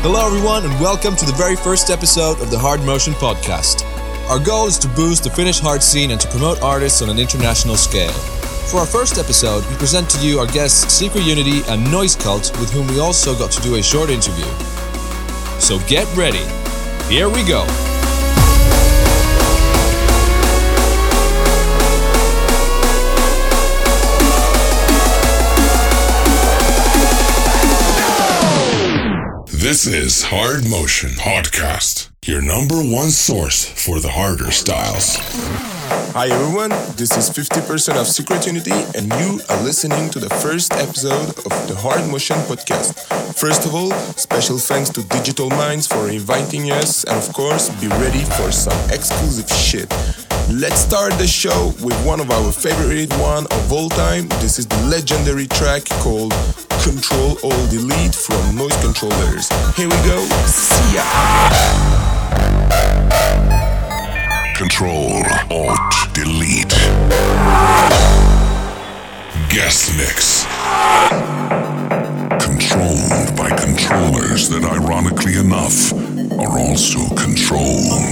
Hello, everyone, and welcome to the very first episode of the Hard Motion Podcast. Our goal is to boost the Finnish hard scene and to promote artists on an international scale. For our first episode, we present to you our guests Secret Unity and Noise Cult, with whom we also got to do a short interview. So get ready. Here we go. This is Hard Motion Podcast, your number one source for the harder styles. Hi everyone, this is 50% of Secret Unity, and you are listening to the first episode of the Hard Motion Podcast. First of all, special thanks to Digital Minds for inviting us, and of course, be ready for some exclusive shit. Let's start the show with one of our favorite one of all time. This is the legendary track called Control Alt Delete from Noise Controllers. Here we go. See ya. Control Alt Delete. Guest mix. Controlled by controllers that, ironically enough, are also controlled.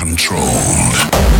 Controlled.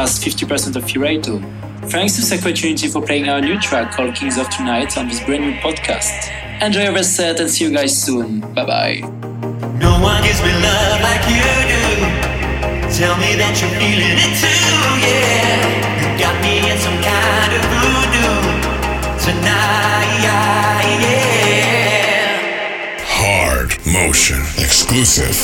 This is Thomas, 50% of Firato. Thanks to Secret Unity for playing our new track called Kings of Tonight on this brand new podcast. Enjoy your set and see you guys soon. Bye bye. No one gives me love like you do. Tell me that you're feeling it too, yeah. You got me in some kind of voodoo tonight, yeah. Hard motion exclusive.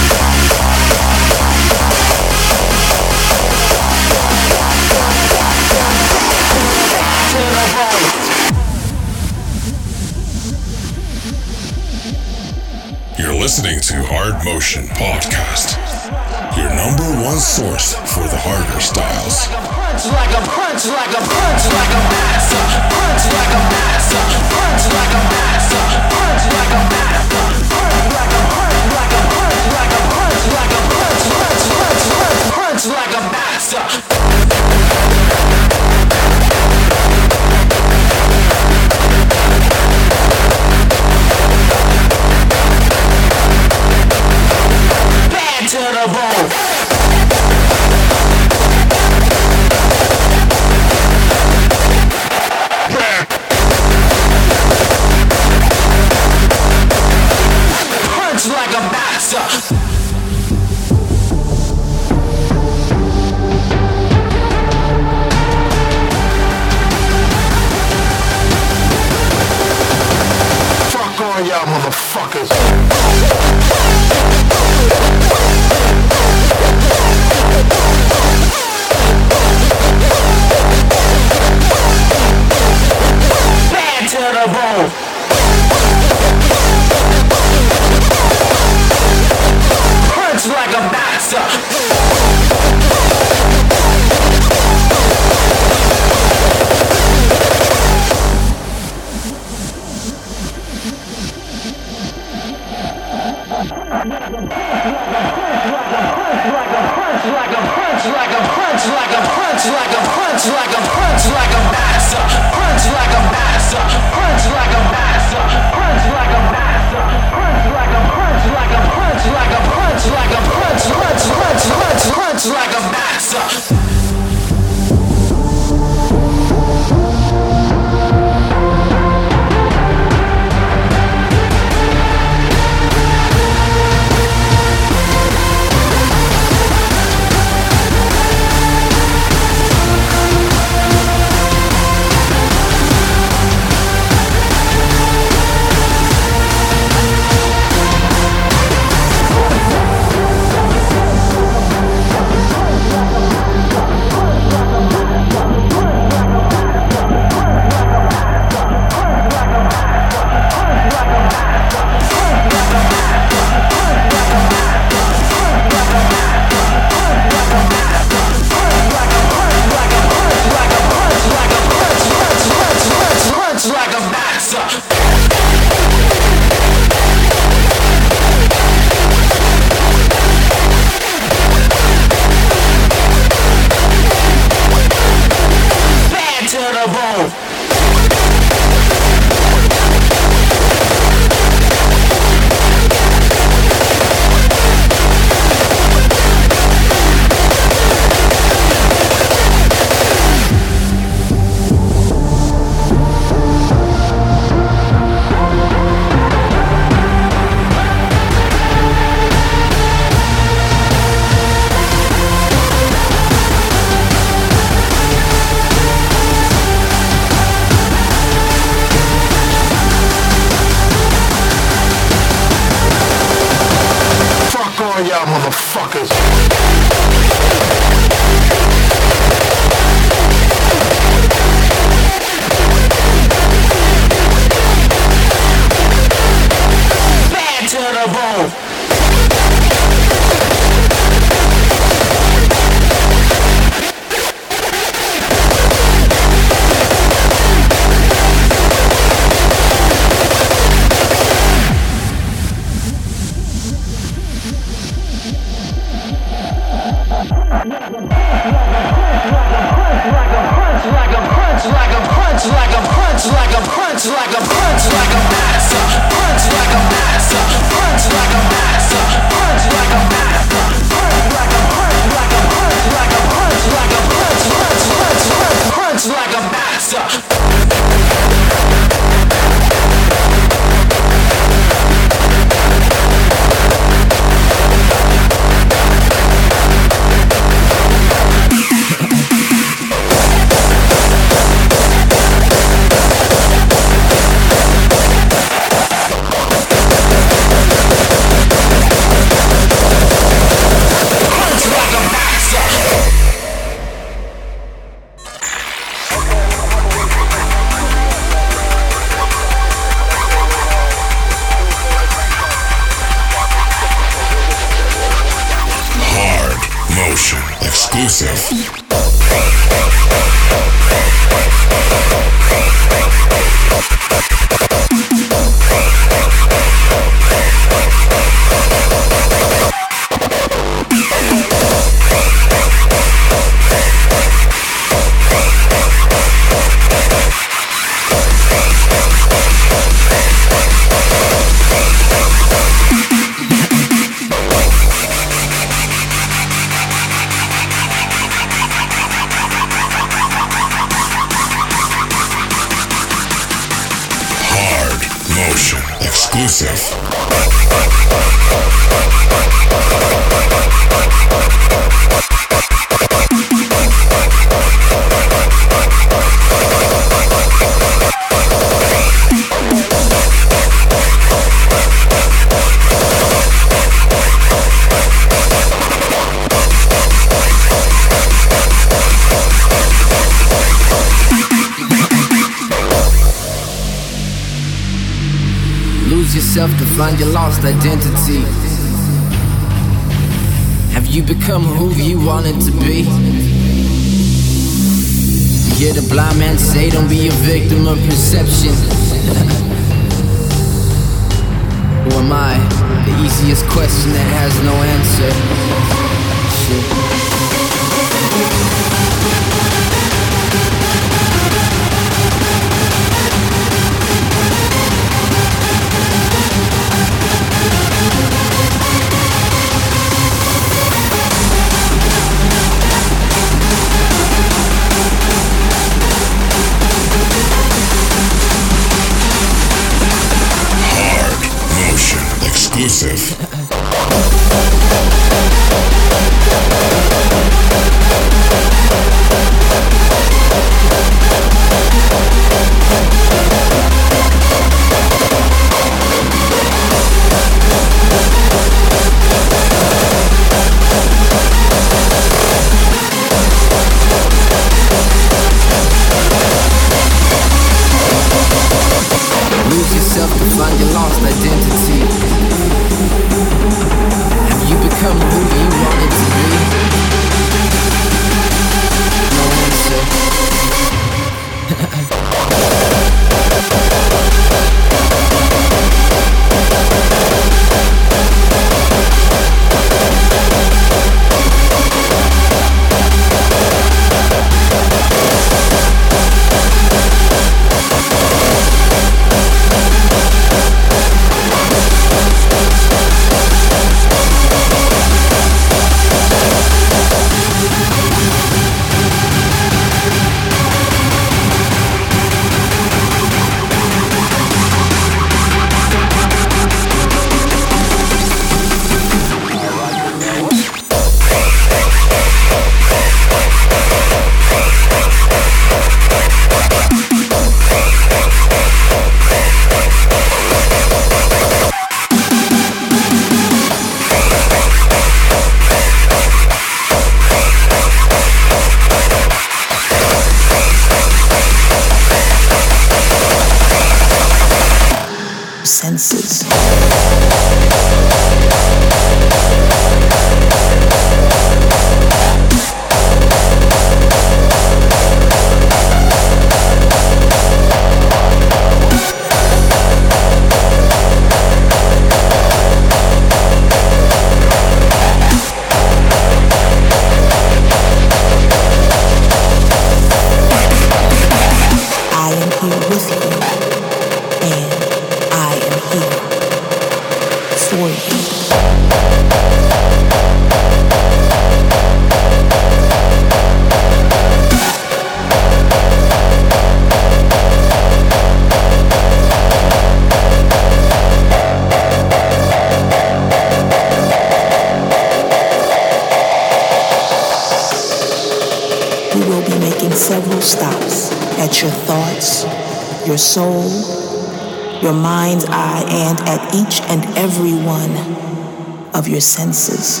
senses.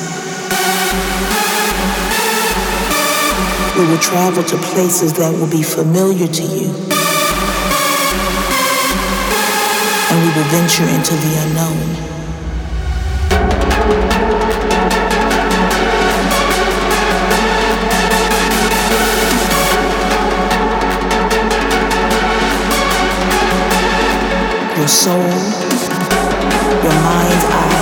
We will travel to places that will be familiar to you. And we will venture into the unknown. Your soul, your mind's eye.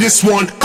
This one.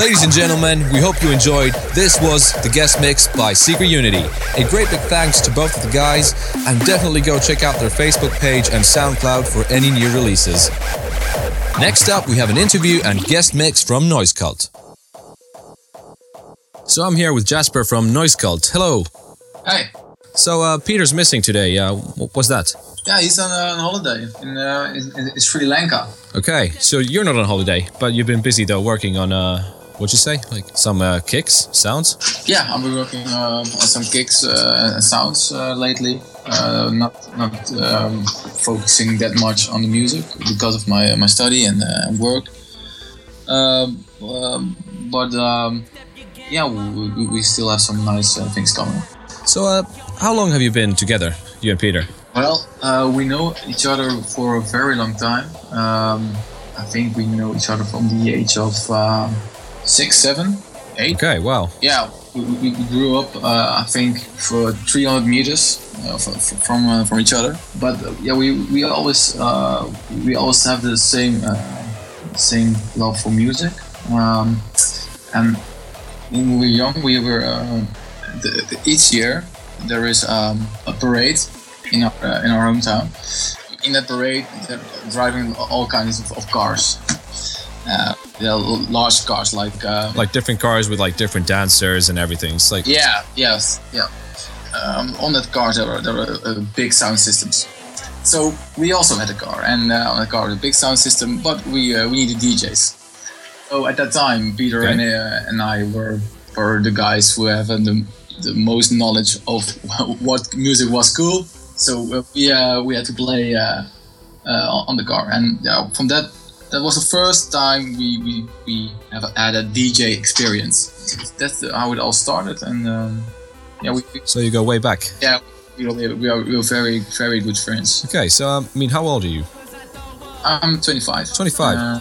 Ladies and gentlemen, we hope you enjoyed. This was the guest mix by Secret Unity. A great big thanks to both of the guys, and definitely go check out their Facebook page and SoundCloud for any new releases. Next up, we have an interview and guest mix from Noise Cult. So I'm here with Jasper from Noise Cult. Hello. Hi. So uh, Peter's missing today. Uh, wh- what's that? Yeah, he's on, uh, on holiday in, uh, in, in Sri Lanka. Okay, so you're not on holiday, but you've been busy though working on uh, what'd you say? Like some uh, kicks, sounds. Yeah, I've been working um, on some kicks uh, and sounds uh, lately. Uh, not not um, focusing that much on the music because of my my study and uh, work. Um, um, but um, yeah, we, we, we still have some nice uh, things coming. So, uh, how long have you been together, you and Peter? Well, uh, we know each other for a very long time. Um, I think we know each other from the age of uh, six, seven, eight. Okay, wow. Yeah, we, we grew up. Uh, I think for 300 meters uh, f- f- from uh, from each other. But uh, yeah, we we always uh, we always have the same uh, same love for music. Um, and when we were young, we were uh, the, the, each year there is um, a parade in our uh, in our hometown. In that parade, they're driving all kinds of, of cars. Uh, they're large cars like uh, Like different cars with like different dancers and everything. It's like yeah, yes, yeah. Um, on that car there were, there were uh, big sound systems. So we also had a car, and uh, on the car a big sound system, but we uh, we needed DJs. So at that time, Peter Okay. and, uh, and I were were the guys who have uh, the, the most knowledge of what music was cool. So uh, we uh, we had to play uh, uh, on the car, and from that that was the first time we we, we have had a DJ experience. That's how it all started, and um, yeah, we So you go way back. yeah we are, we are we are very very good friends. Okay, so um, I mean, how old are you? I'm 25. 25. Uh,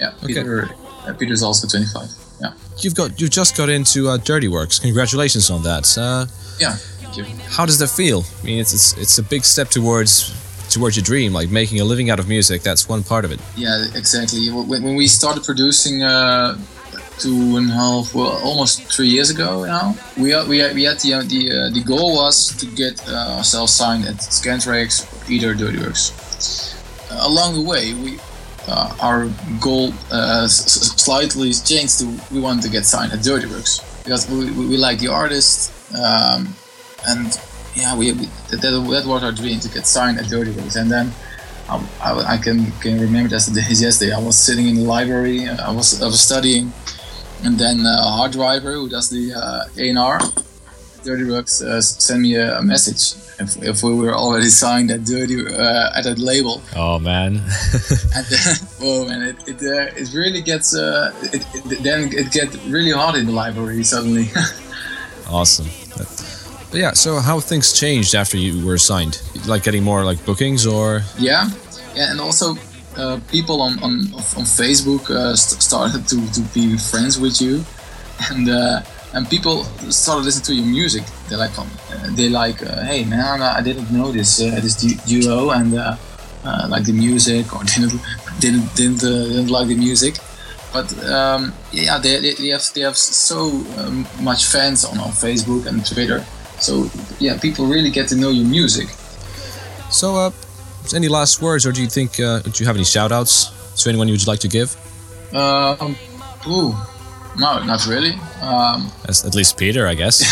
yeah, Peter. Uh, Peter's also 25. Yeah. You've got you've just got into uh, Dirty Works. Congratulations on that. Uh, Yeah. Thank you. how does that feel? I mean, it's, it's it's a big step towards towards your dream, like making a living out of music. That's one part of it. Yeah, exactly. When, we started producing uh, two and a half, well, almost three years ago now, we we, we had the uh, the uh, the goal was to get uh, ourselves signed at Scantraxx either Dirty Workz. Uh, along the way, we uh, our goal slightly changed to we wanted to get signed at Dirty Workz because we, we, we like the artist um, and yeah, we, we that, that, that was our dream to get signed at Dirty Workz and then. I, I, I can, can remember as the yesterday. I was sitting in the library. uh, I was I was studying, and then uh, Hard Driver, who does the uh, A&R, Dirty Workz, uh, sent me a, message if, if we were already signed at Dirty uh, at that label. Oh man. And then, oh man, it it, uh, it really gets uh, it, it, then it get really hot in the library suddenly. awesome. But yeah, so how things changed after you were signed? Like getting more like bookings or Yeah, yeah, and also uh, people on on, on Facebook uh, st- started to, to be friends with you, and uh, and people started listening to your music. They like, um, they like, uh, hey man, I didn't know this uh, this du- duo, and uh, like the music, or didn't didn't didn't, didn't like the music. But um, yeah, they, they, they have they have so um, much fans on, on Facebook and Twitter. So yeah, people really get to know your music. so. Uh, any last words, or do you think uh, do you have any shout outs to anyone you'd like to give? Um, ooh, no, not really. Um, As, at least Peter, I guess.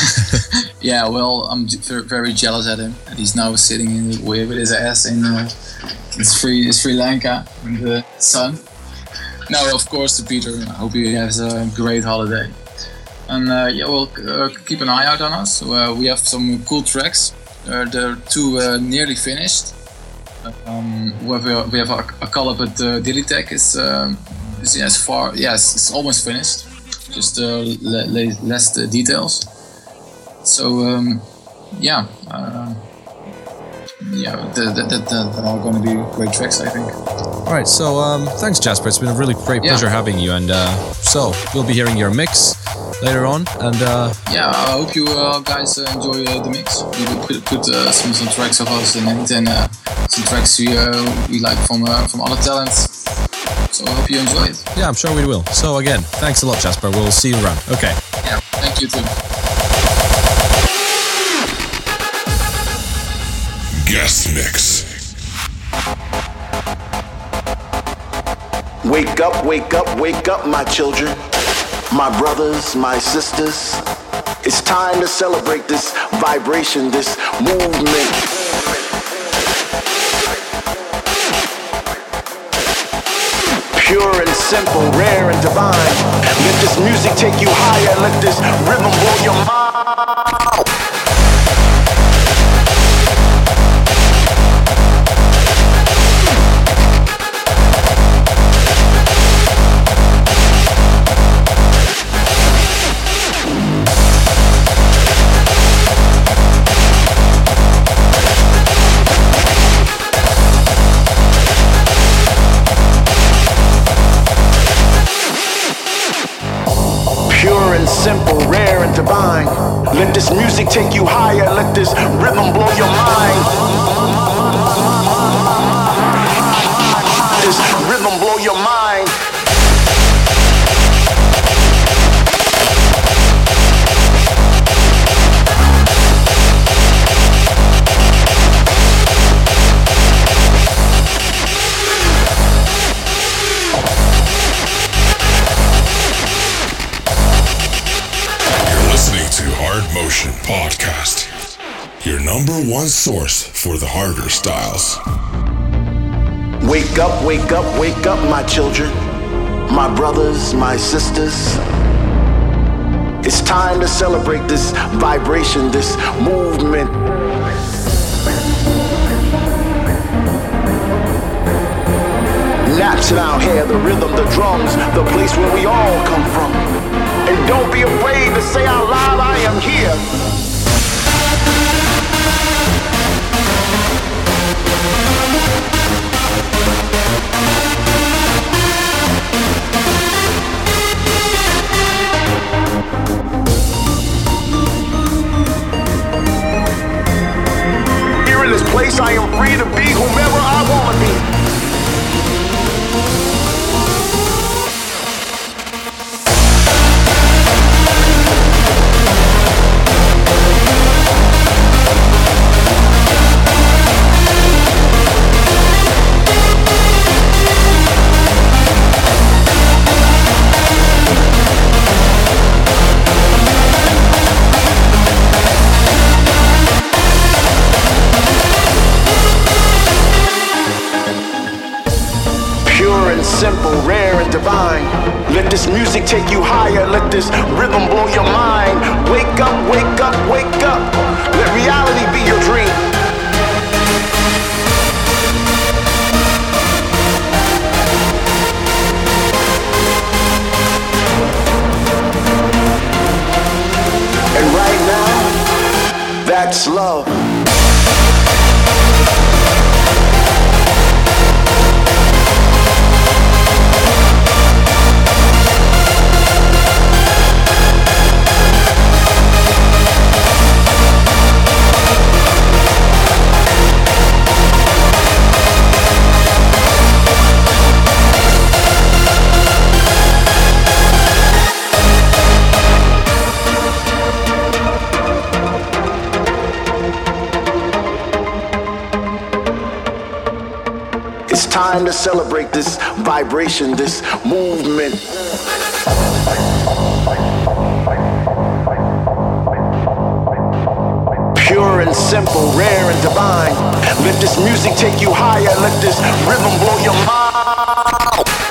yeah, well, I'm very jealous at him. And he's now sitting in the, with his ass in, uh, in Sri, Sri Lanka in the sun. No, of course, to Peter. I hope he has a great holiday. And uh, yeah, well, uh, keep an eye out on us. Uh, we have some cool tracks. They're two nearly finished. Um, we have a, we have a, a collab with uh, Dilitech. Is um, is as far yes, it's almost finished. Just uh, le- le- less details. So um, yeah, uh, yeah, that, that, that are going to be great tracks, I think. All right, so um, thanks, Jasper. It's been a really great Yeah. pleasure having you. And uh, so we'll be hearing your mix later on. And uh, Yeah, I hope you uh, guys uh, enjoy uh, the mix. We will put, put uh, some, some tracks of us in it and uh, some tracks we, uh, we like from uh, from other talents. So I hope you enjoy it. Yeah, I'm sure we will. So again, thanks a lot, Jasper. We'll see you around. Okay. Yeah, thank you too. Guest mix. Wake up, wake up, wake up, my children, my brothers, my sisters. It's time to celebrate this vibration, this movement. Pure and simple, rare and divine. Let this music take you higher, let this rhythm blow your mind. This music take you higher. Let this rhythm blow your mind. This number one source for the harder styles. Wake up, wake up, wake up, my children, my brothers, my sisters. It's time to celebrate this vibration, this movement. Natural out here, the rhythm, the drums, the place where we all come from. And don't be afraid to say out loud, I am here. I am free to be whomever I want to be. This vibration, this movement. Pure and simple, rare and divine. Let this music take you higher. Let this rhythm blow your mind.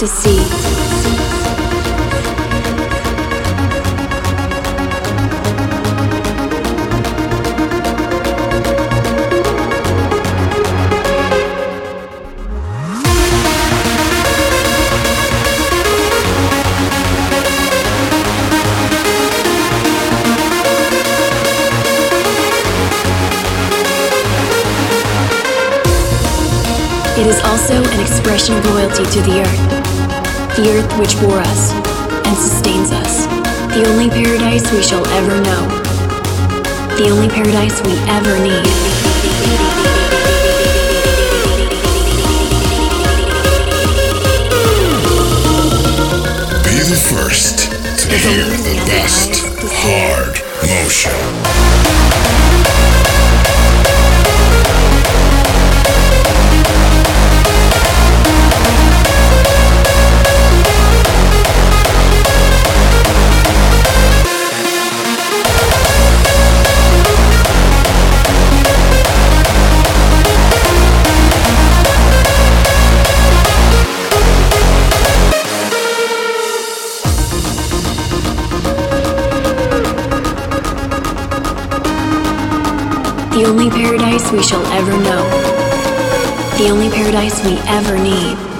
to see. It is also an expression of loyalty to the earth the earth which bore us and sustains us, the only paradise we shall ever know, the only paradise we ever need. the first to hear the best hard motion. The only paradise we shall ever know. The only paradise we ever need.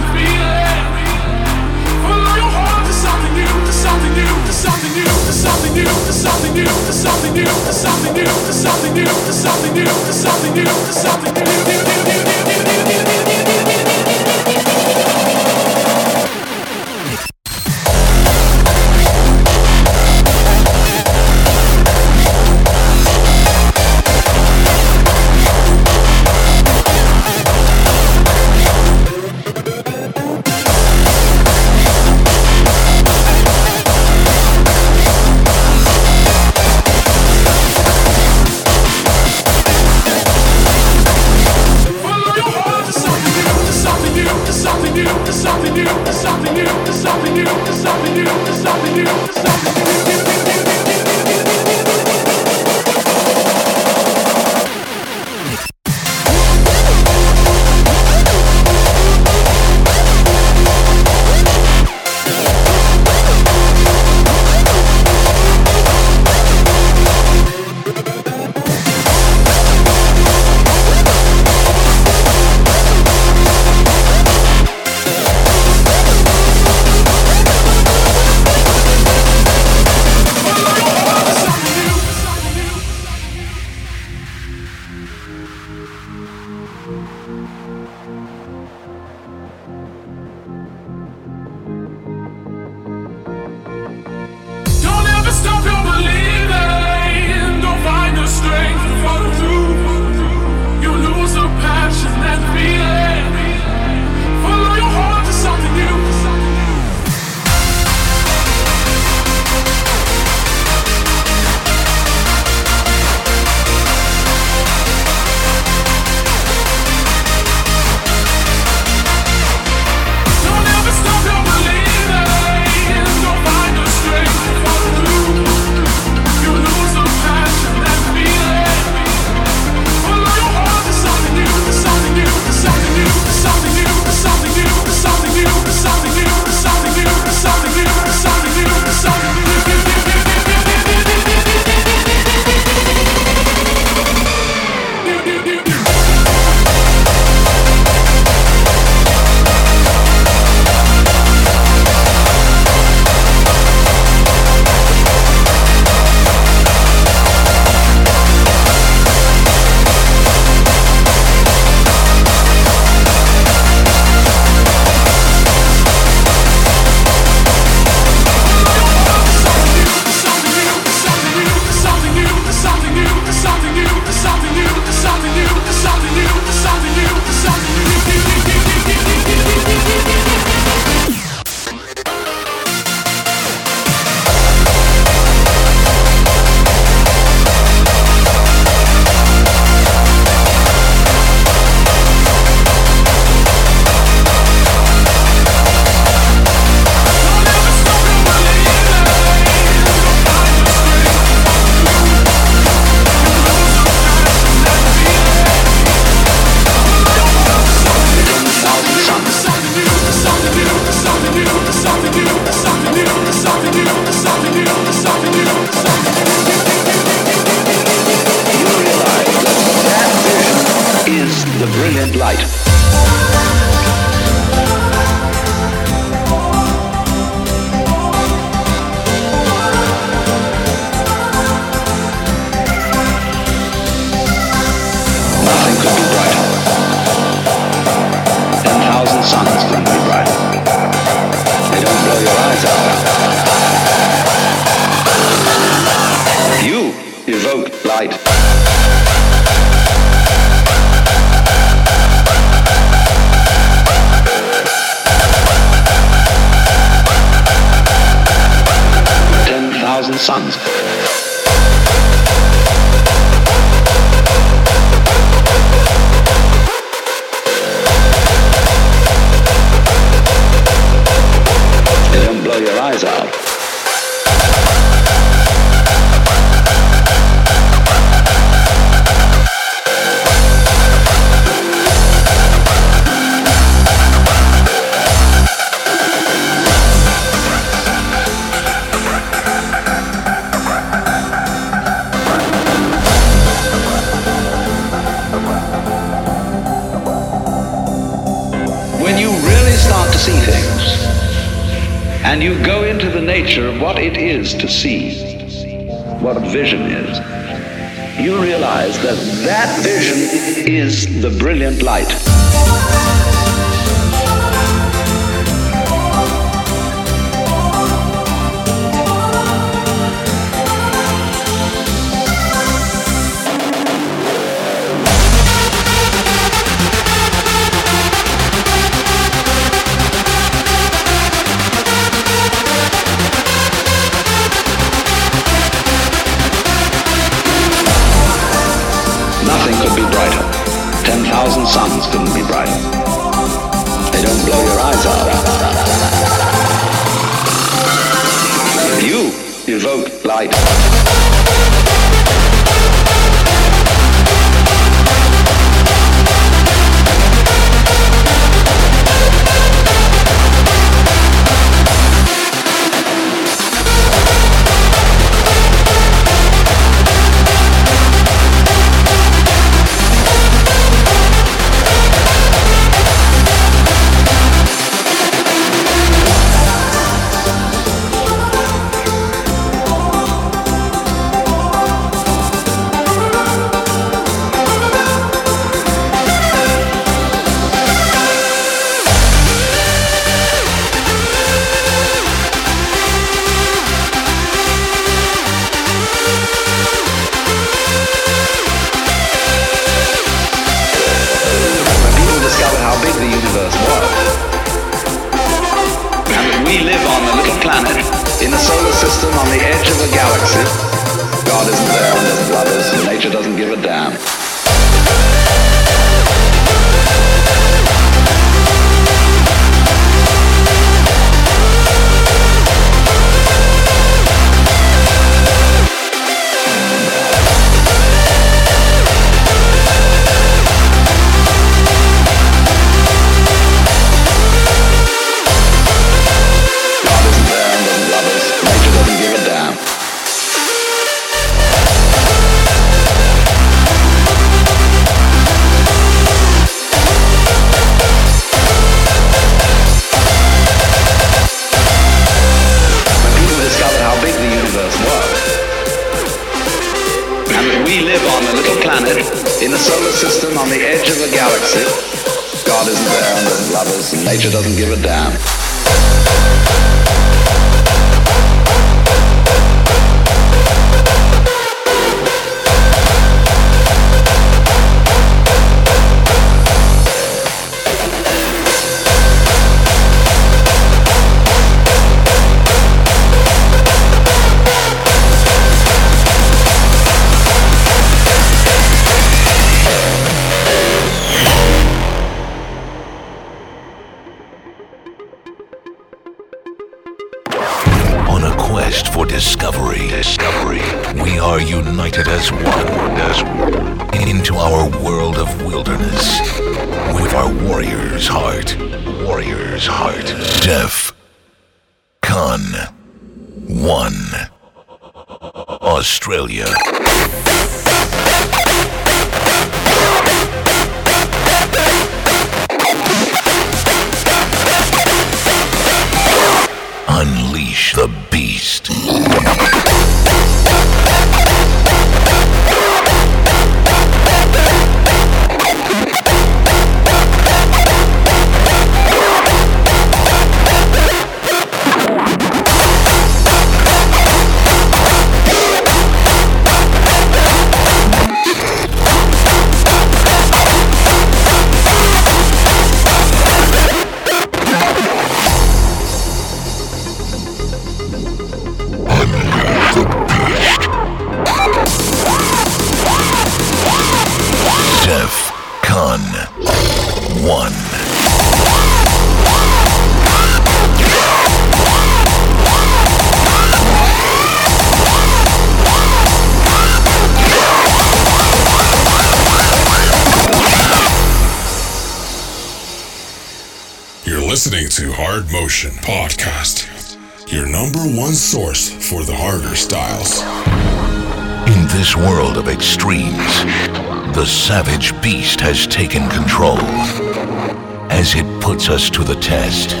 Test.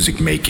Music making.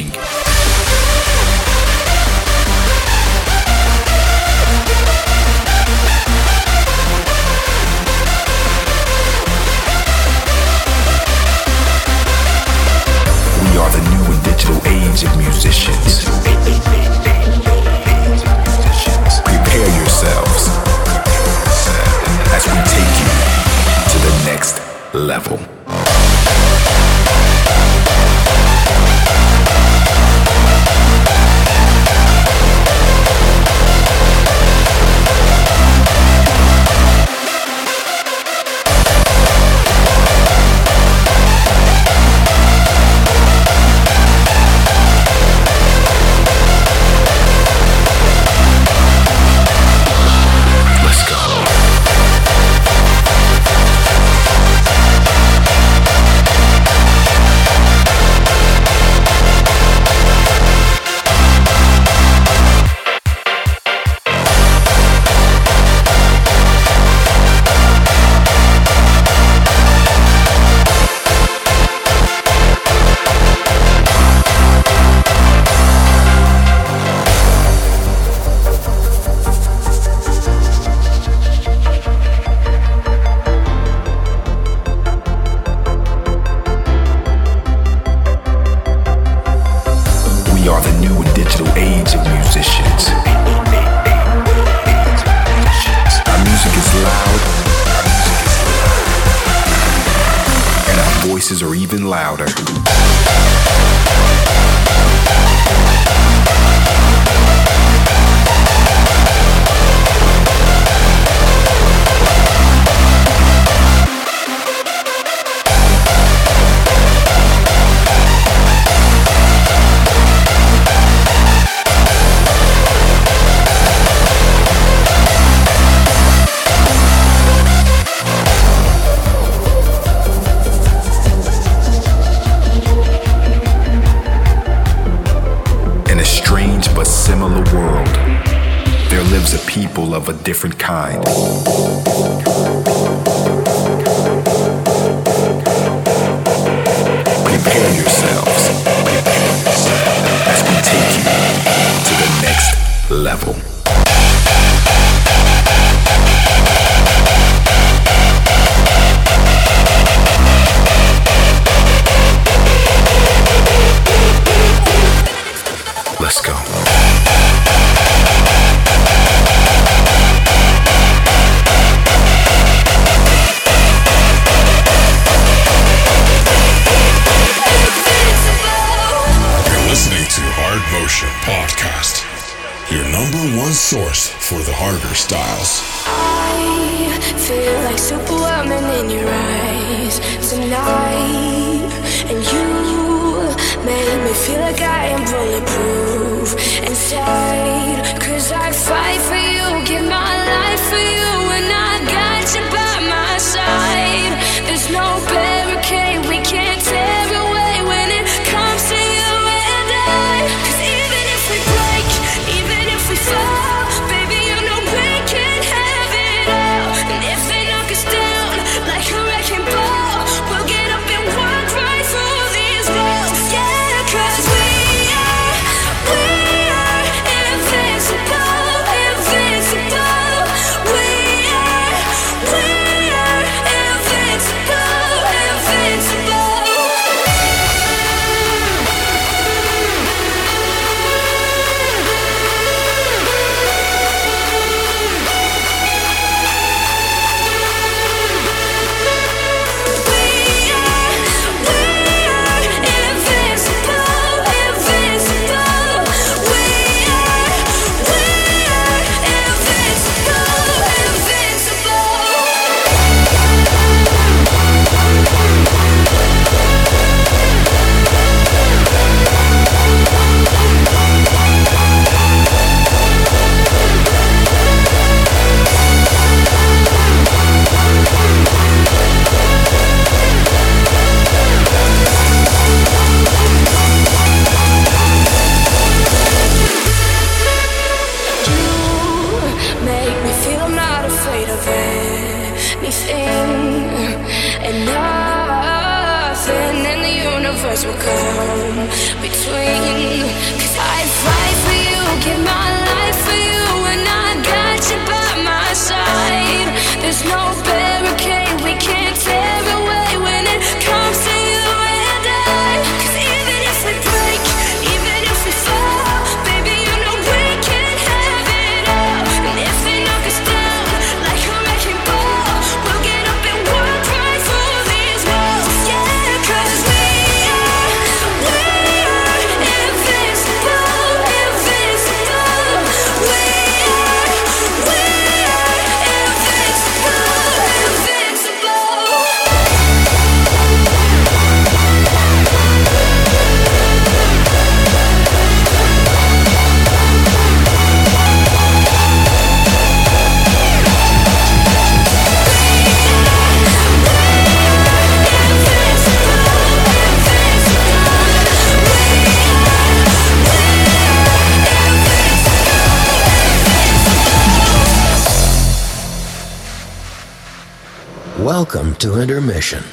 Welcome to intermission.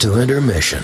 To intermission.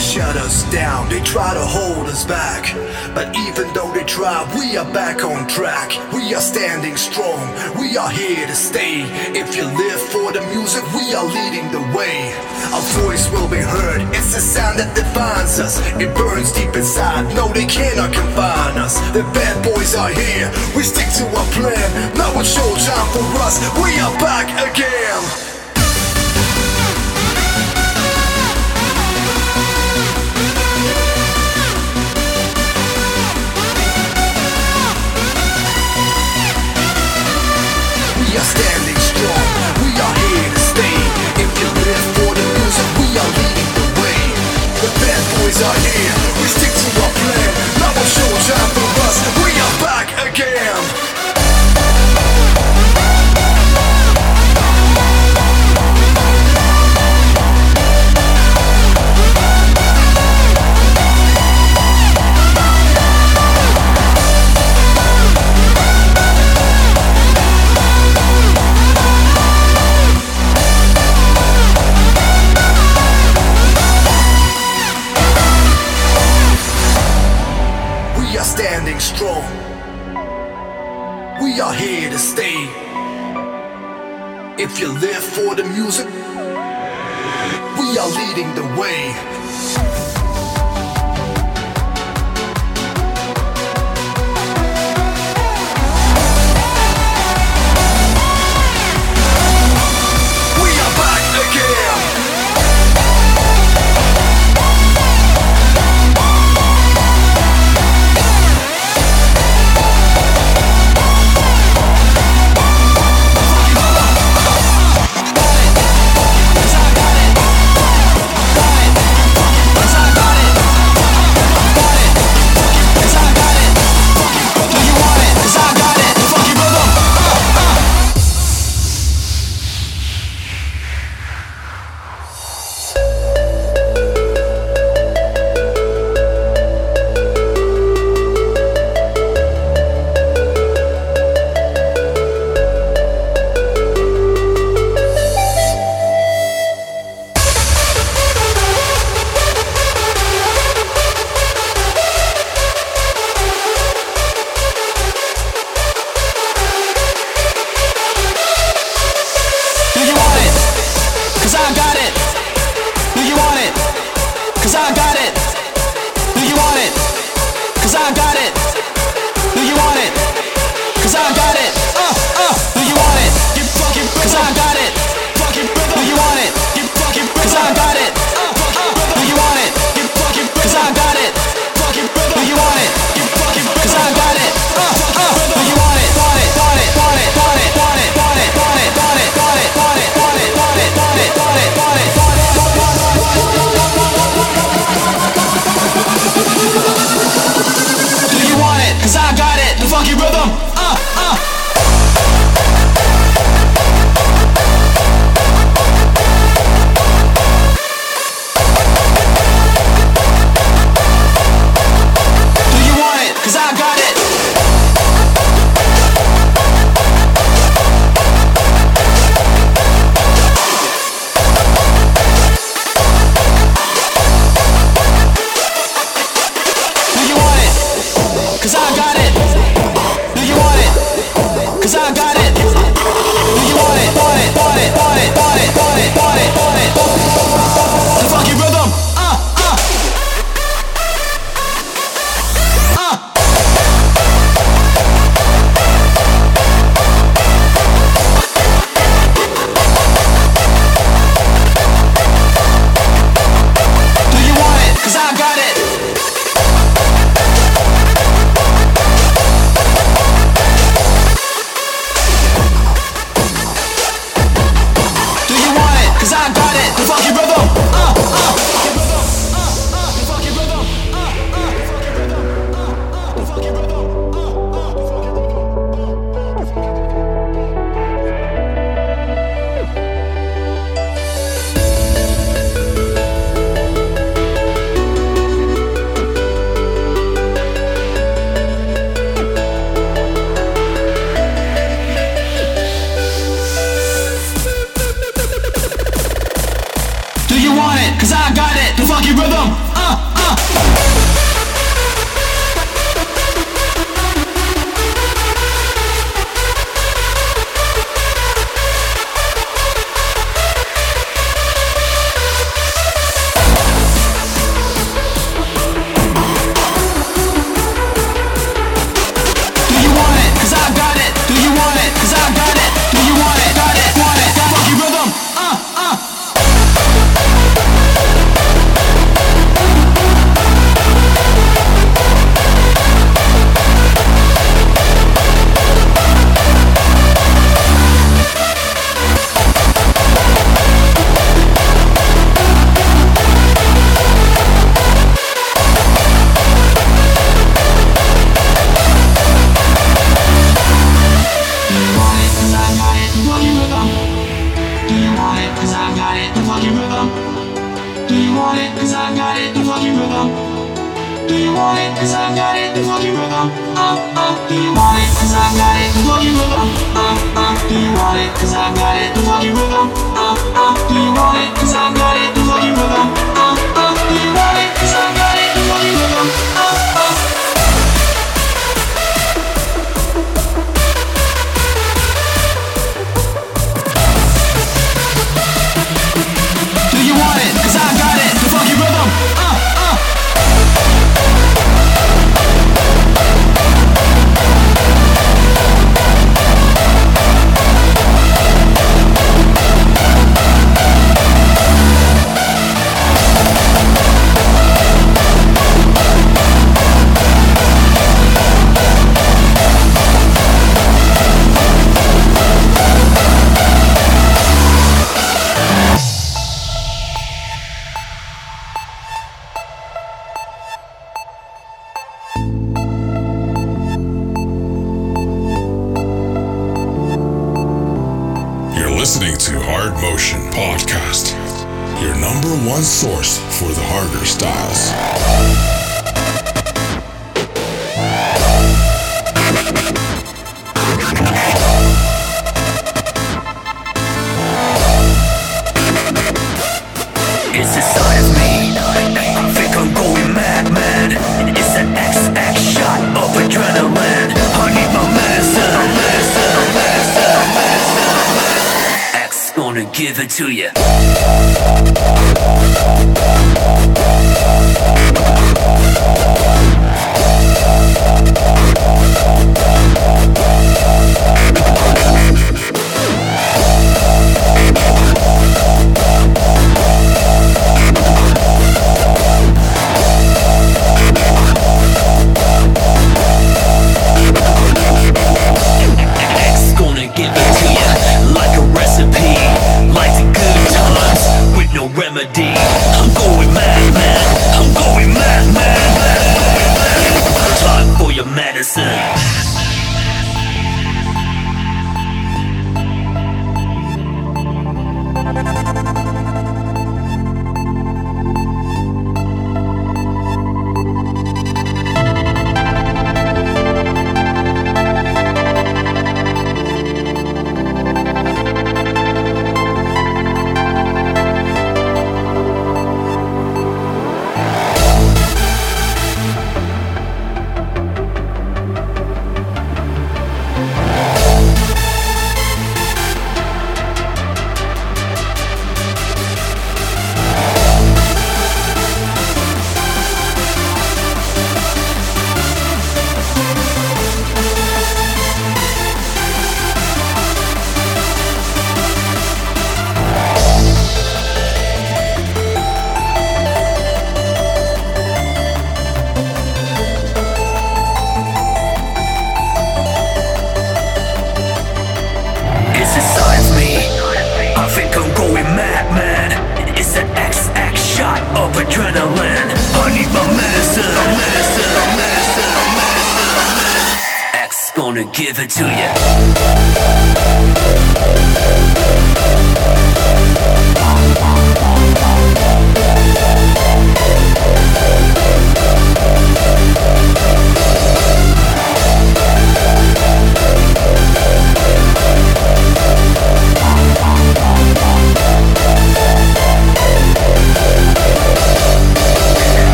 Shut us down, they try to hold us back. But even though they try, we are back on track. We are standing strong, we are here to stay. If you live for the music, we are leading the way. Our voice will be heard, it's the sound that defines us. It burns deep inside, no, they cannot confine us. The bad boys are here, we stick to our plan. Now it's showtime for us, we are back again. Are standing strong, we are here to stay. If you live for the music, we are leading the way. The bad boys are here, we stick to our plan. Now it's showtime for us, we are back again. If you live for the music, we are leading the way.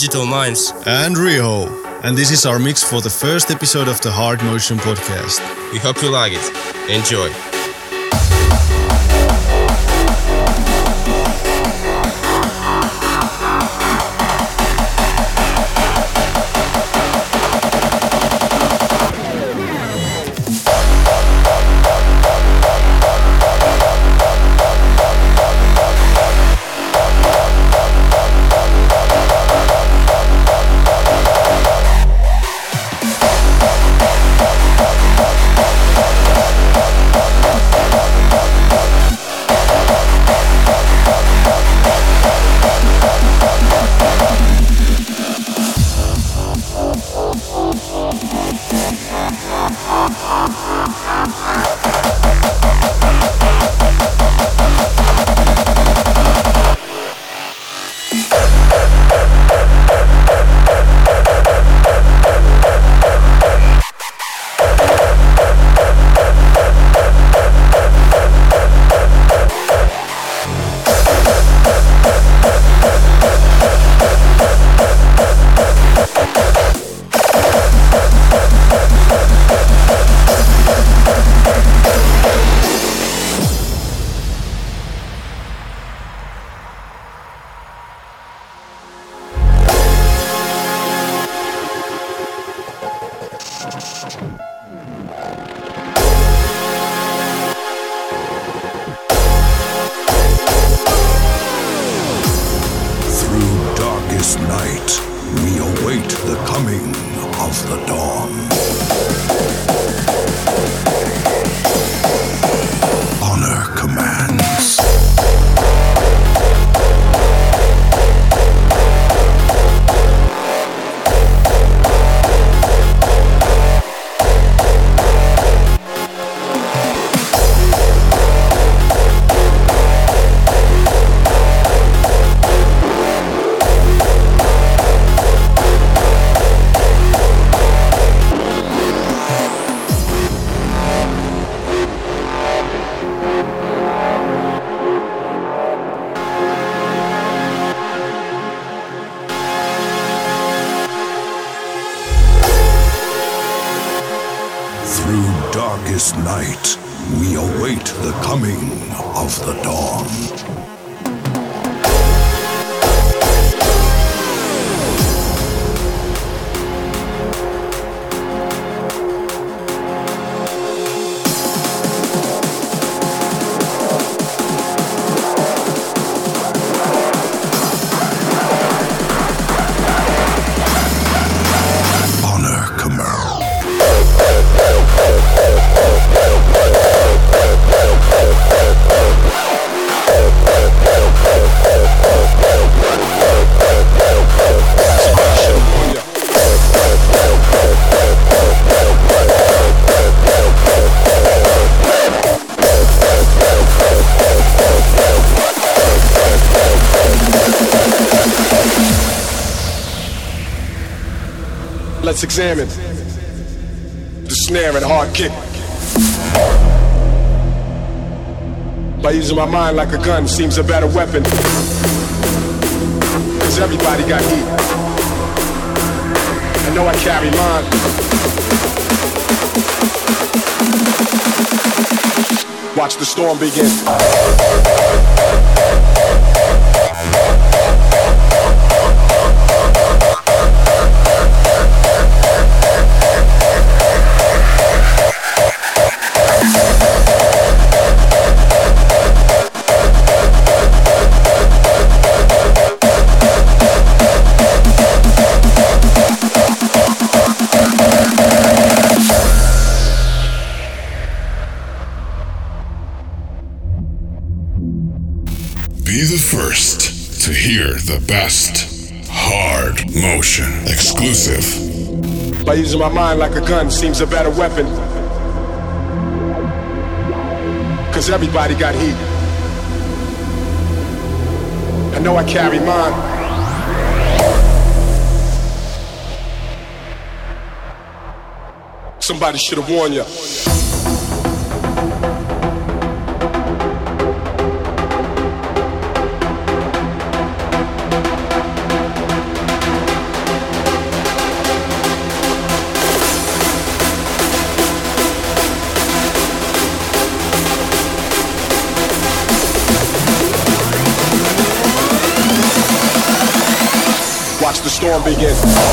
Digital Minds, and Riho. And this is our mix for the first episode of the Hard Motion Podcast. We hope you like it. Enjoy. Let's examine the snare and hard kick. By using my mind like a gun seems a better weapon. Cause everybody got heat. I know I carry mine. Watch the storm begin. Best hard motion exclusive. By using my mind like a gun seems a better weapon. Cause everybody got heat. I know I carry mine. Somebody should have warned you. Begin.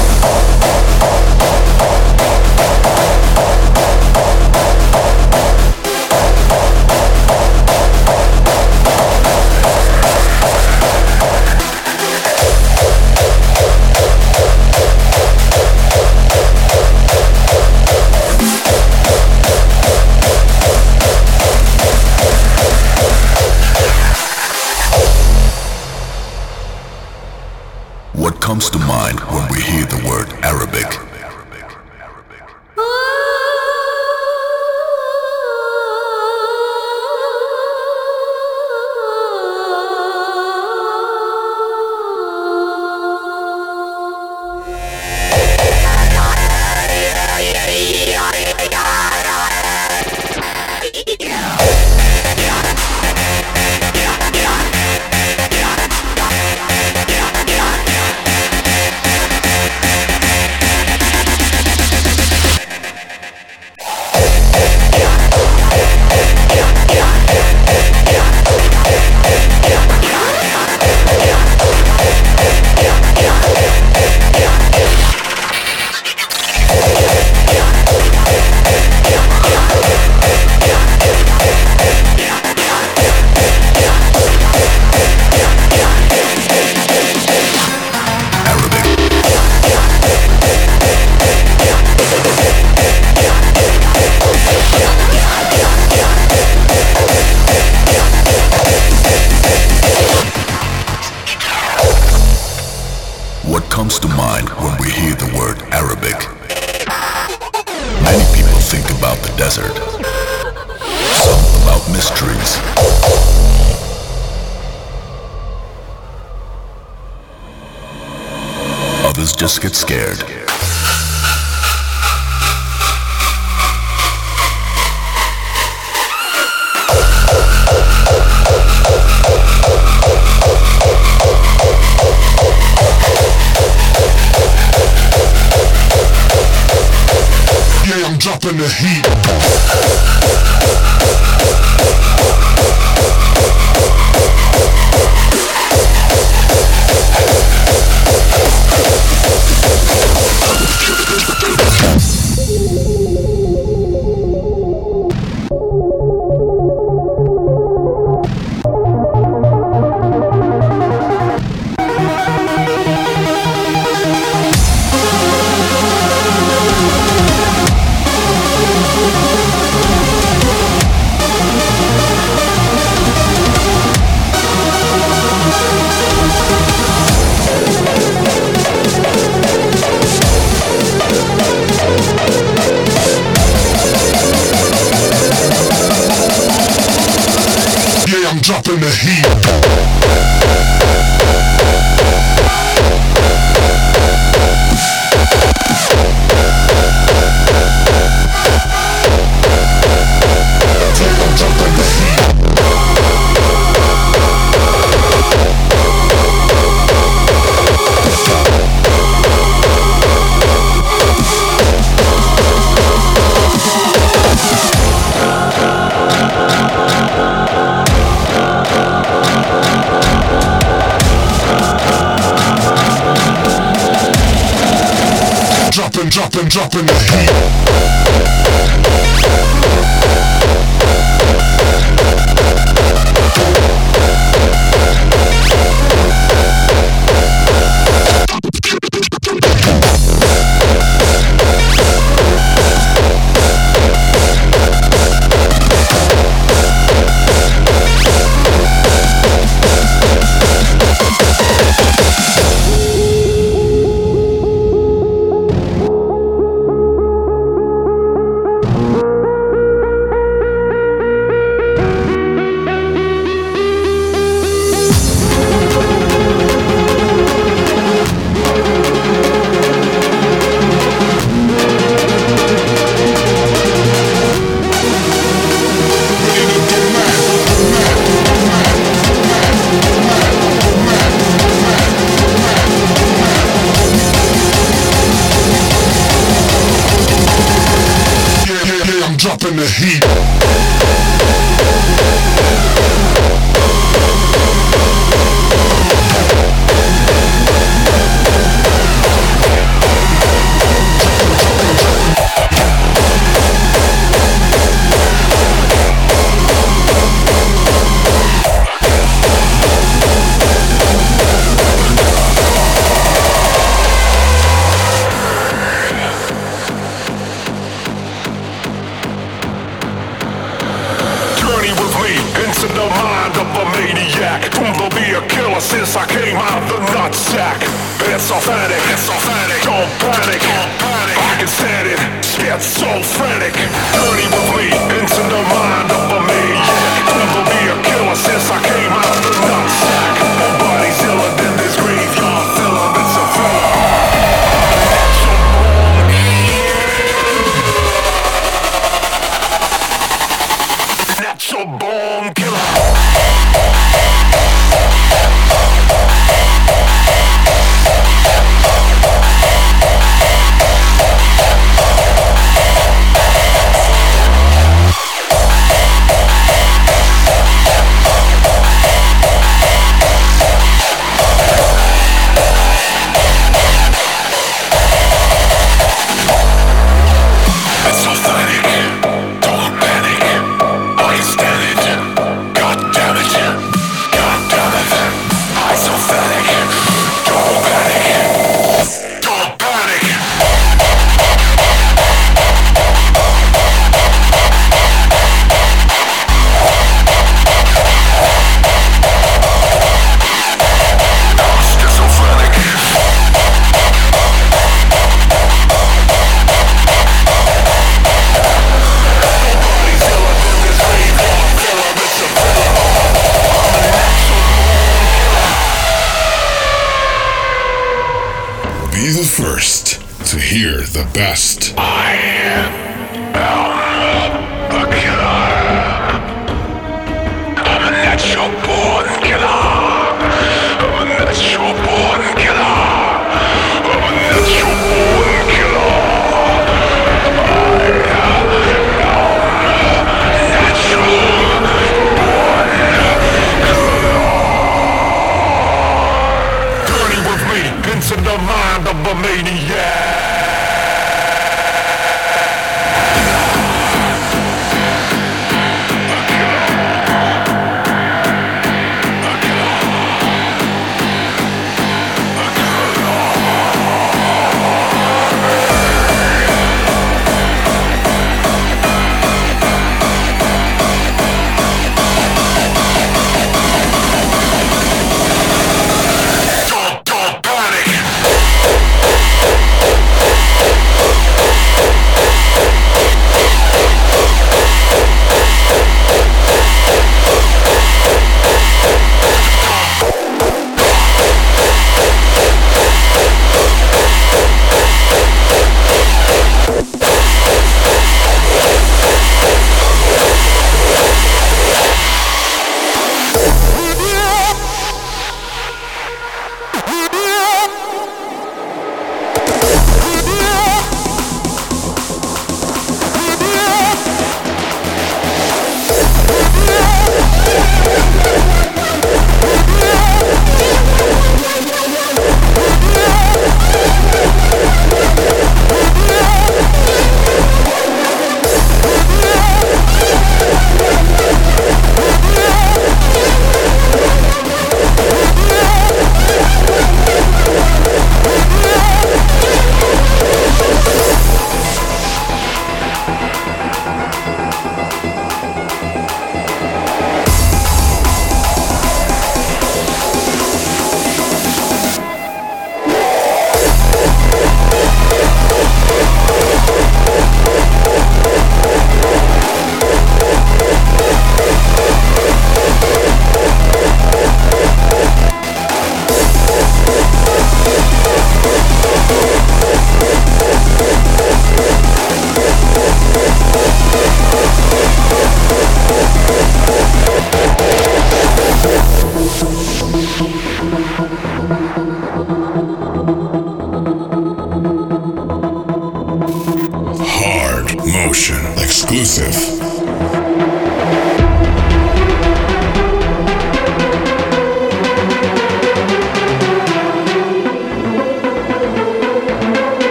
Dropping, dropping, the heat.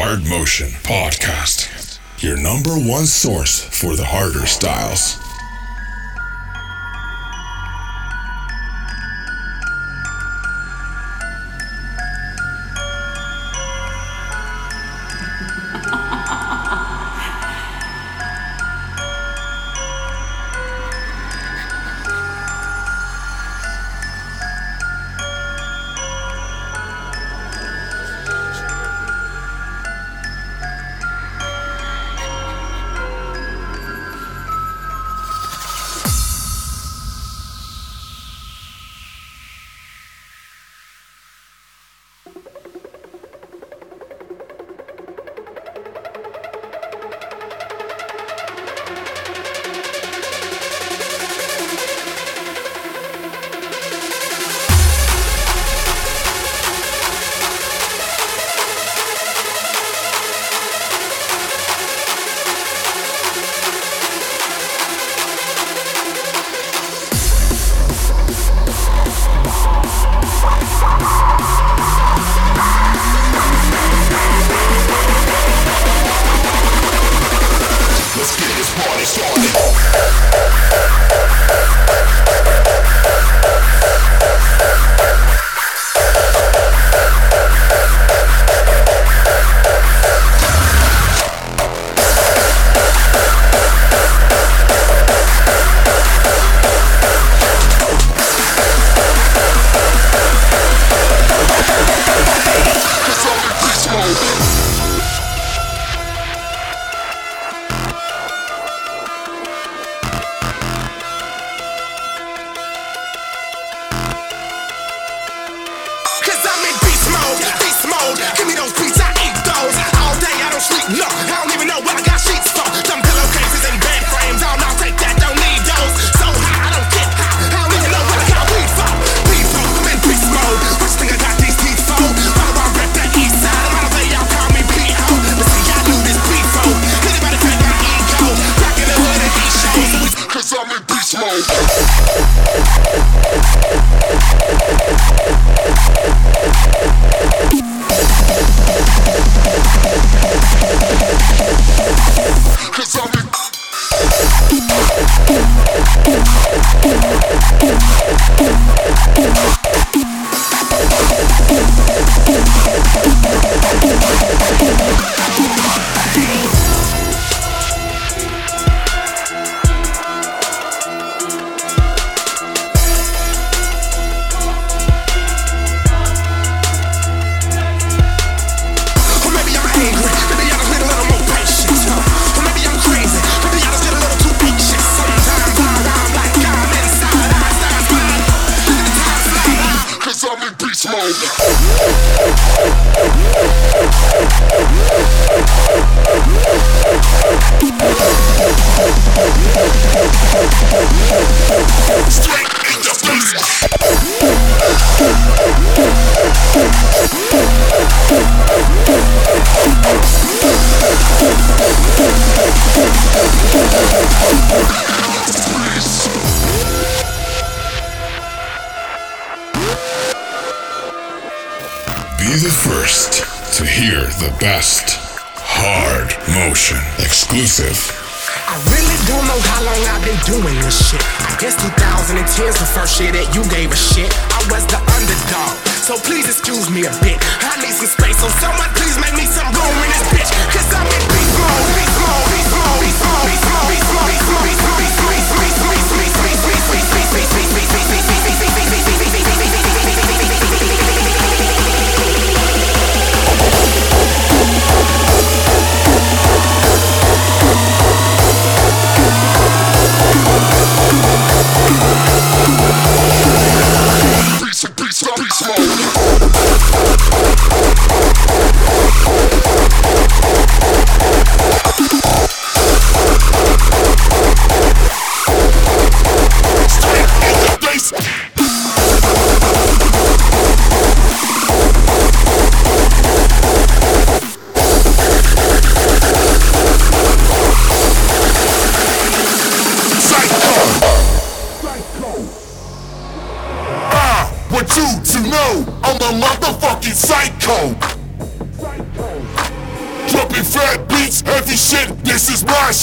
Hard Motion Podcast, your number one source for the harder styles.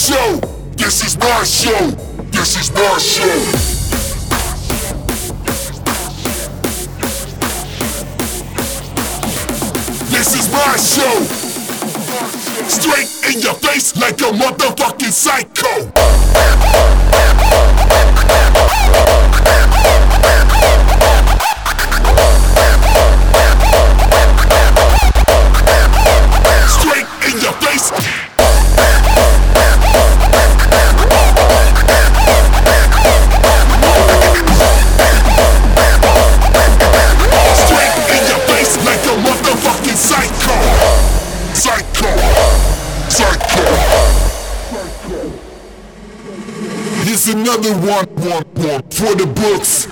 Show. This is my show. This is my show. This is my show. Straight in your face like a motherfucking psycho. Another one, one, one for the books.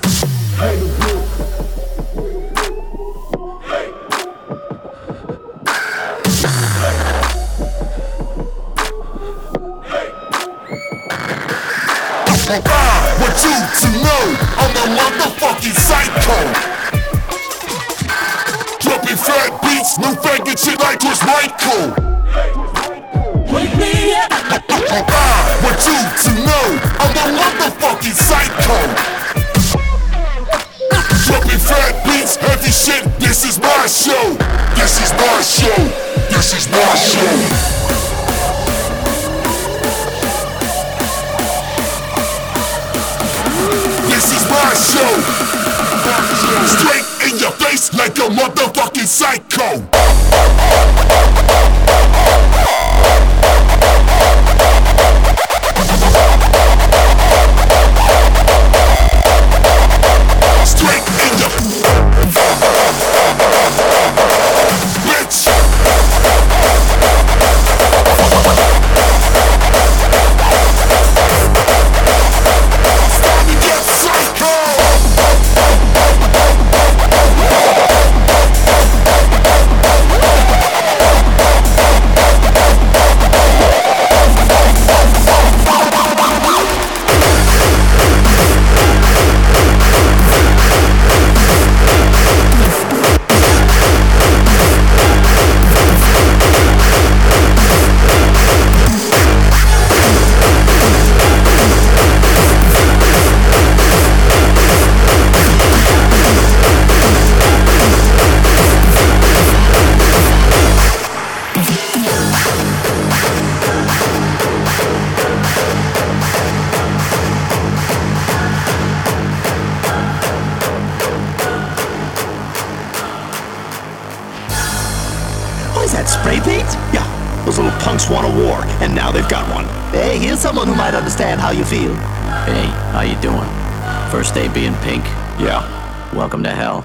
I want you to know I'm a motherfucking psycho. Dropping fat beats, new faggot shit like Chris Michael. I want you to know I'm a motherfucking psycho. Fat beats, heavy shit. This is my show. This is my show. This is my show. This is my show. Straight in your face like a motherfucking psycho. Welcome to hell.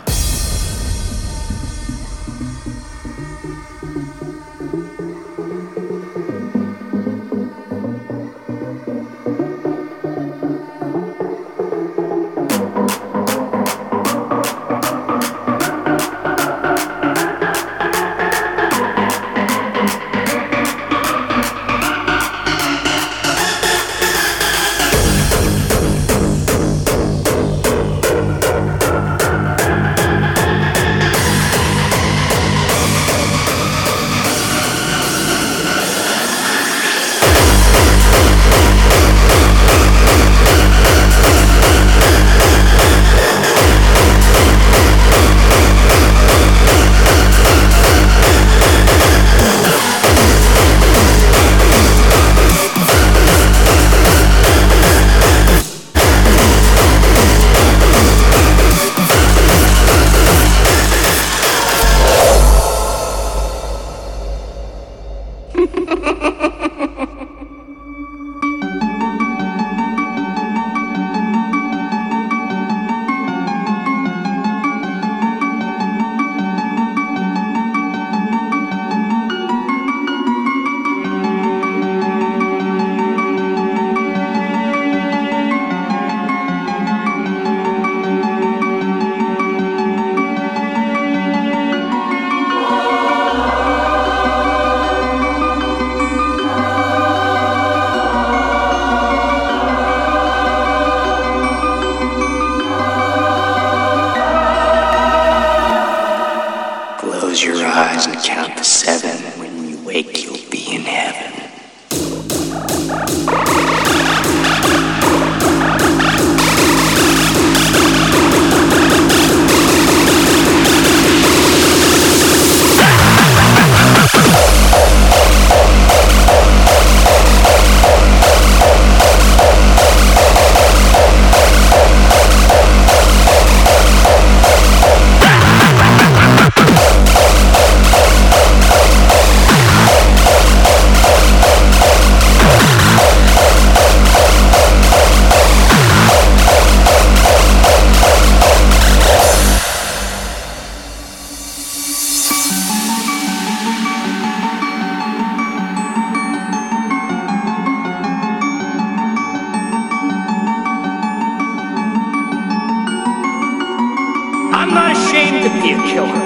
A killer.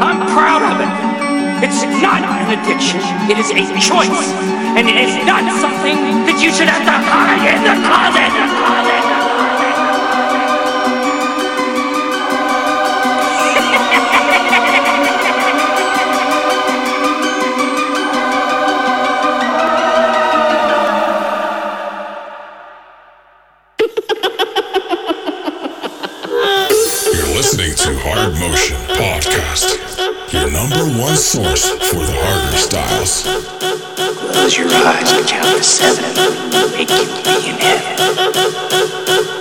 I'm proud of it. It's not an addiction, it is a choice. And it is not something that you should have to hide in the closet. One source for the harder styles. Close your eyes and count to seven. When you be in heaven.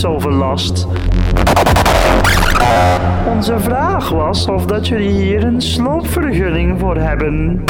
Geluidsoverlast. Onze vraag was of dat jullie hier een sloopvergunning voor hebben.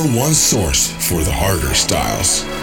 Number one source for the harder styles.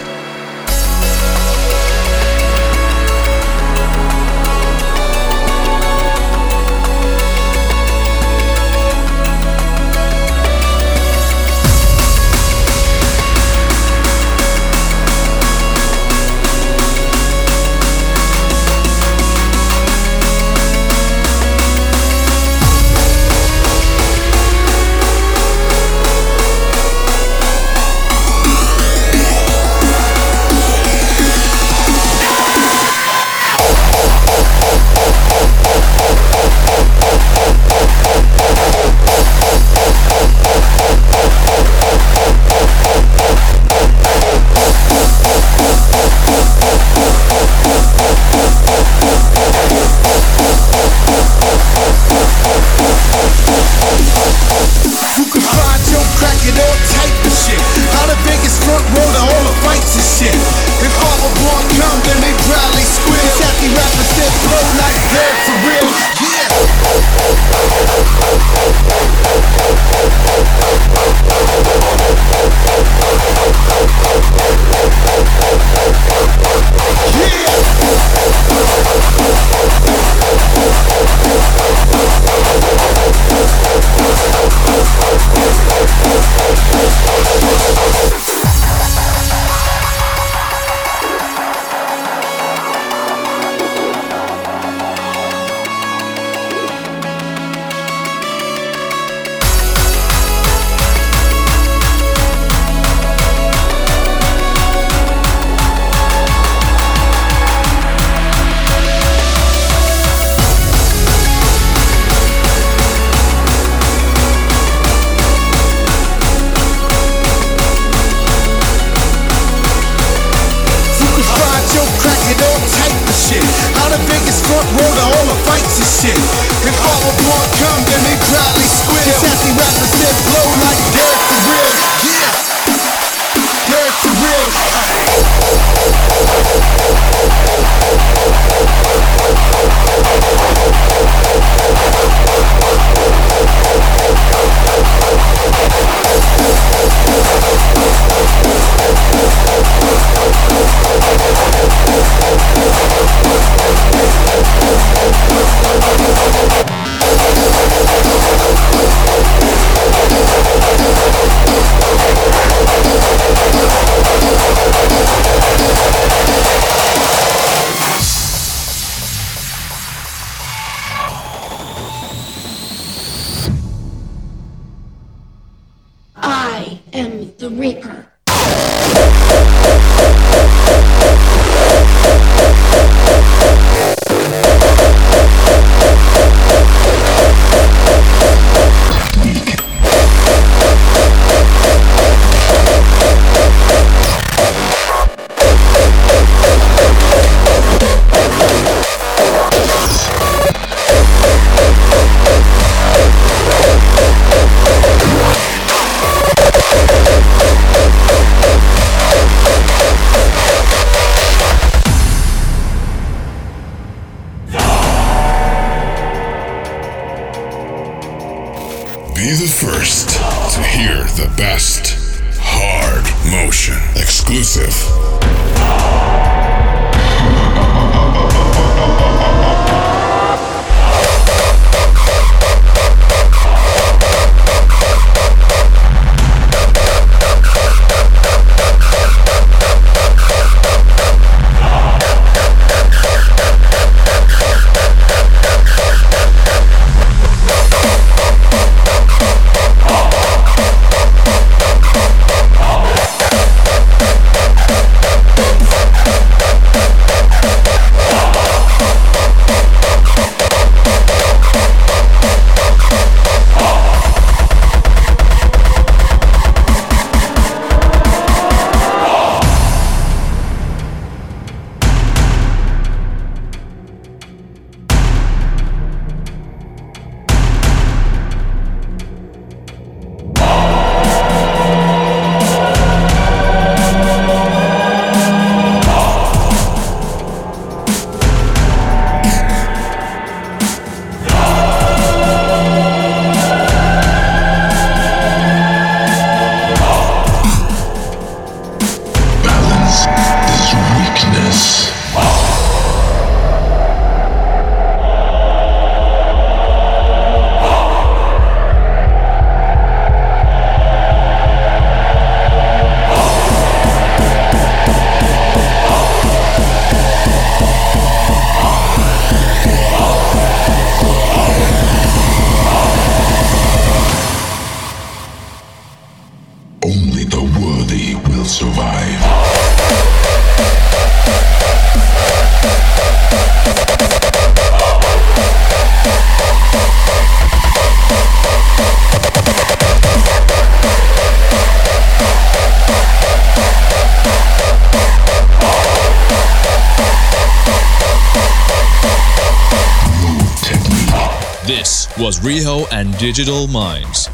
And Digital Minds.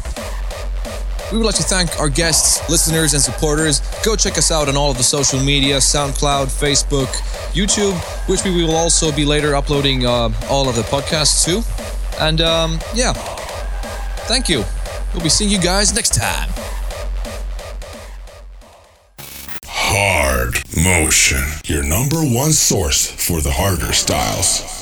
We would like to thank our guests, listeners, and supporters. Go check us out on all of the social media SoundCloud, Facebook, YouTube, which we will also be later uploading uh, all of the podcasts to. And um, yeah, thank you. We'll be seeing you guys next time. Hard Motion, your number one source for the harder styles.